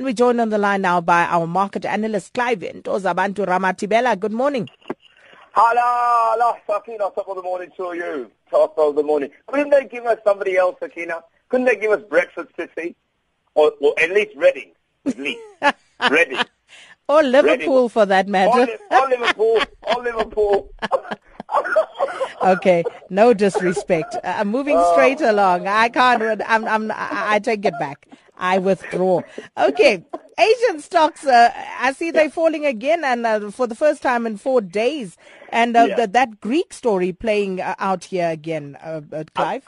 And we're joined on the line now by our market analyst, Clive Ntozabantu Ramathibela. Good morning. Hello, hello, Sakina, top of the morning to you. Top of the morning. Couldn't they give us somebody else, Sakina? Couldn't they give us Brexit City? Or, or at least Reading, at least. Reading. Or Liverpool Reading. for that matter. Or, or Liverpool, or Liverpool. okay, no disrespect. Uh, I'm moving oh. straight along. I can't. I'm. I'm. I take it back. I withdraw. Okay, Asian stocks. Uh, I see they're falling again, and uh, for the first time in four days. And uh, yeah. the, that Greek story playing uh, out here again, uh, Clive.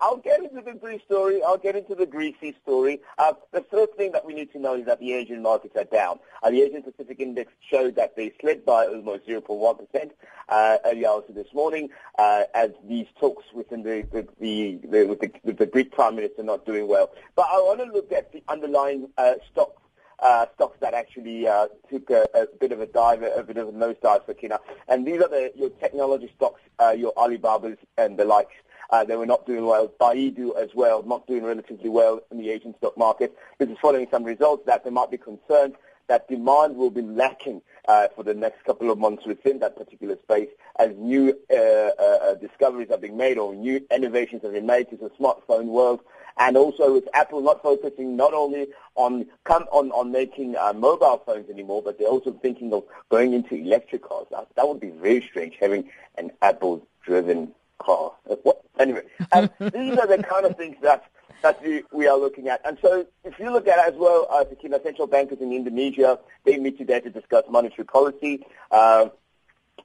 I'll get into the Greece story. I'll get into the Greasy story. Uh, the first thing that we need to know is that the Asian markets are down. Uh, the Asian Pacific Index showed that they slid by almost 0.1% uh, earlier also this morning uh, as these talks within the, the, the, the, with the, with the Greek Prime Minister not doing well. But I want to look at the underlying uh, stocks uh, stocks that actually uh, took a, a, bit of a dive, a bit of a nose dive for Kina. And these are the, your technology stocks, uh, your Alibabas and the likes. Uh, they were not doing well. Baidu as well, not doing relatively well in the Asian stock market. This is following some results that there might be concerned that demand will be lacking uh, for the next couple of months within that particular space as new uh, uh, uh discoveries are being made or new innovations are being made to the smartphone world. And also with Apple not focusing not only on on, on making uh, mobile phones anymore, but they're also thinking of going into electric cars. That, that would be very strange, having an Apple-driven car. What? Anyway, um, these are the kind of things that that we, we are looking at. And so if you look at as well, uh, the central bankers in Indonesia, they meet today to discuss monetary policy. Uh,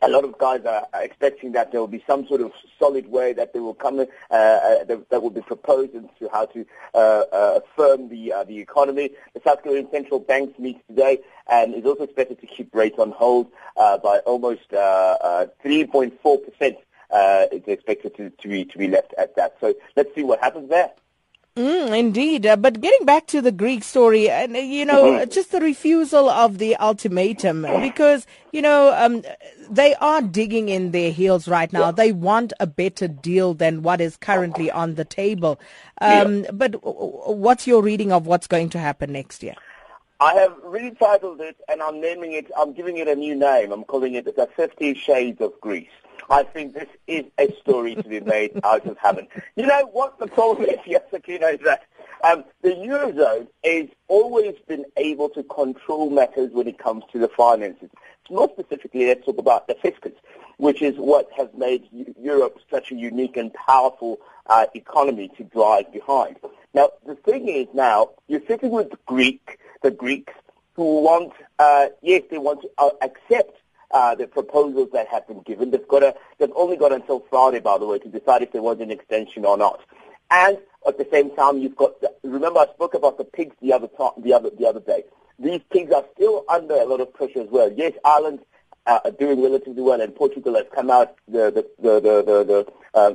a lot of guys are expecting that there will be some sort of solid way that they will come uh, uh, that, that will be proposed into how to uh, uh, firm the uh, the economy. The South Korean central bank meets today and is also expected to keep rates on hold uh, by almost 3.4 percent uh, it's expected to, to, be, to be left at that. So let's see what happens there. Mm, indeed. Uh, but getting back to the Greek story, and uh, you know, mm-hmm. just the refusal of the ultimatum, because you know um, they are digging in their heels right now. Yeah. They want a better deal than what is currently on the table. Um, yeah. But what's your reading of what's going to happen next year? I have retitled it, and I'm naming it. I'm giving it a new name. I'm calling it the Fifty Shades of Greece. I think this is a story to be made out of heaven. You know what the problem is, yes, is that um, the Eurozone has always been able to control matters when it comes to the finances. More specifically, let's talk about the fiscus, which is what has made Europe such a unique and powerful uh, economy to drive behind. Now, the thing is now, you're sitting with the Greek, the Greeks, who want, uh, yes, they want to uh, accept uh, the proposals that have been given. They've got a, they've only got until Friday, by the way, to decide if there was an extension or not. And at the same time, you've got. Remember, I spoke about the pigs the other time, the other the other day. These pigs are still under a lot of pressure as well. Yes, Ireland uh, are doing relatively well, and Portugal has come out the the the the, the, the uh,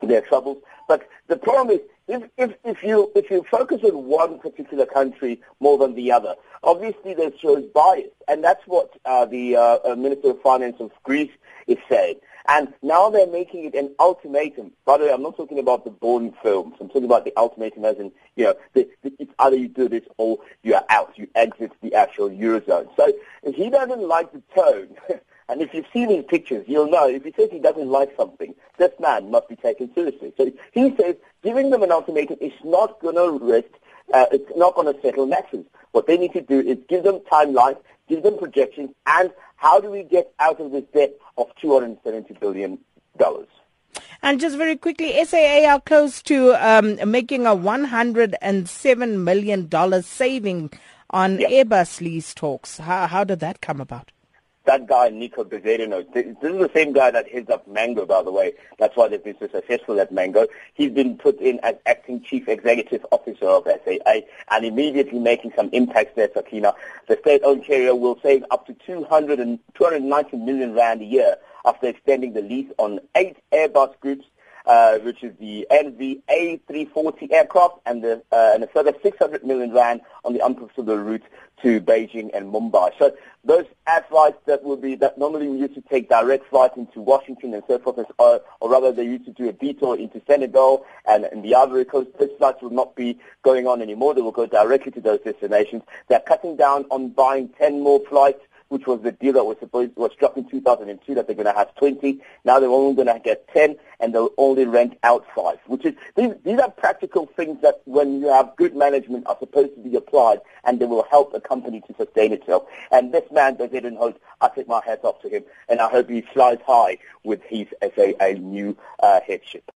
their troubles. But the problem is, if, if, if, you, if you focus on one particular country more than the other, obviously that shows bias. And that's what uh, the uh, uh, Minister of Finance of Greece is saying. And now they're making it an ultimatum. By the way, I'm not talking about the Bourne films. I'm talking about the ultimatum as in, you know, the, the, it's either you do this or you are out. You exit the actual Eurozone. So if he doesn't like the tone And if you've seen his pictures, you'll know if he says he doesn't like something, this man must be taken seriously. So he says giving them an ultimatum is not going to risk, uh, it's not going to settle matters. What they need to do is give them timelines, give them projections, and how do we get out of this debt of $270 billion? And just very quickly, SAA are close to um, making a $107 million saving on Airbus lease talks. How, how did that come about? That guy, Nico Bezuidenhout, this is the same guy that heads up Mango, by the way. That's why they've been so successful at Mango. He's been put in as acting chief executive officer of SAA and immediately making some impacts there, Sakina. The state-owned carrier will save up to 200 and 290 million rand a year after extending the lease on eight Airbus groups uh, which is the NVA 340 aircraft, and, the, uh, and a further 600 million rand on the unprofitable route to Beijing and Mumbai. So those air flights that would be that normally we used to take direct flights into Washington and so forth, or, or rather they used to do a detour into Senegal and, and the Ivory Coast. Those flights will not be going on anymore. They will go directly to those destinations. They're cutting down on buying 10 more flights which was the deal that was supposed was struck in 2002 that they're going to have 20. Now they're only going to get 10, and they'll only rent out five. Which is these these are practical things that when you have good management are supposed to be applied, and they will help a company to sustain itself. And this man, Bezuidenhout, I take my hat off to him, and I hope he flies high with his as a, a new uh, headship.